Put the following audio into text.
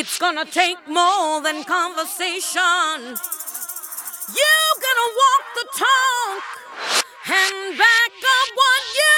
It's gonna take more than conversation. You gonna walk the talk and back up what you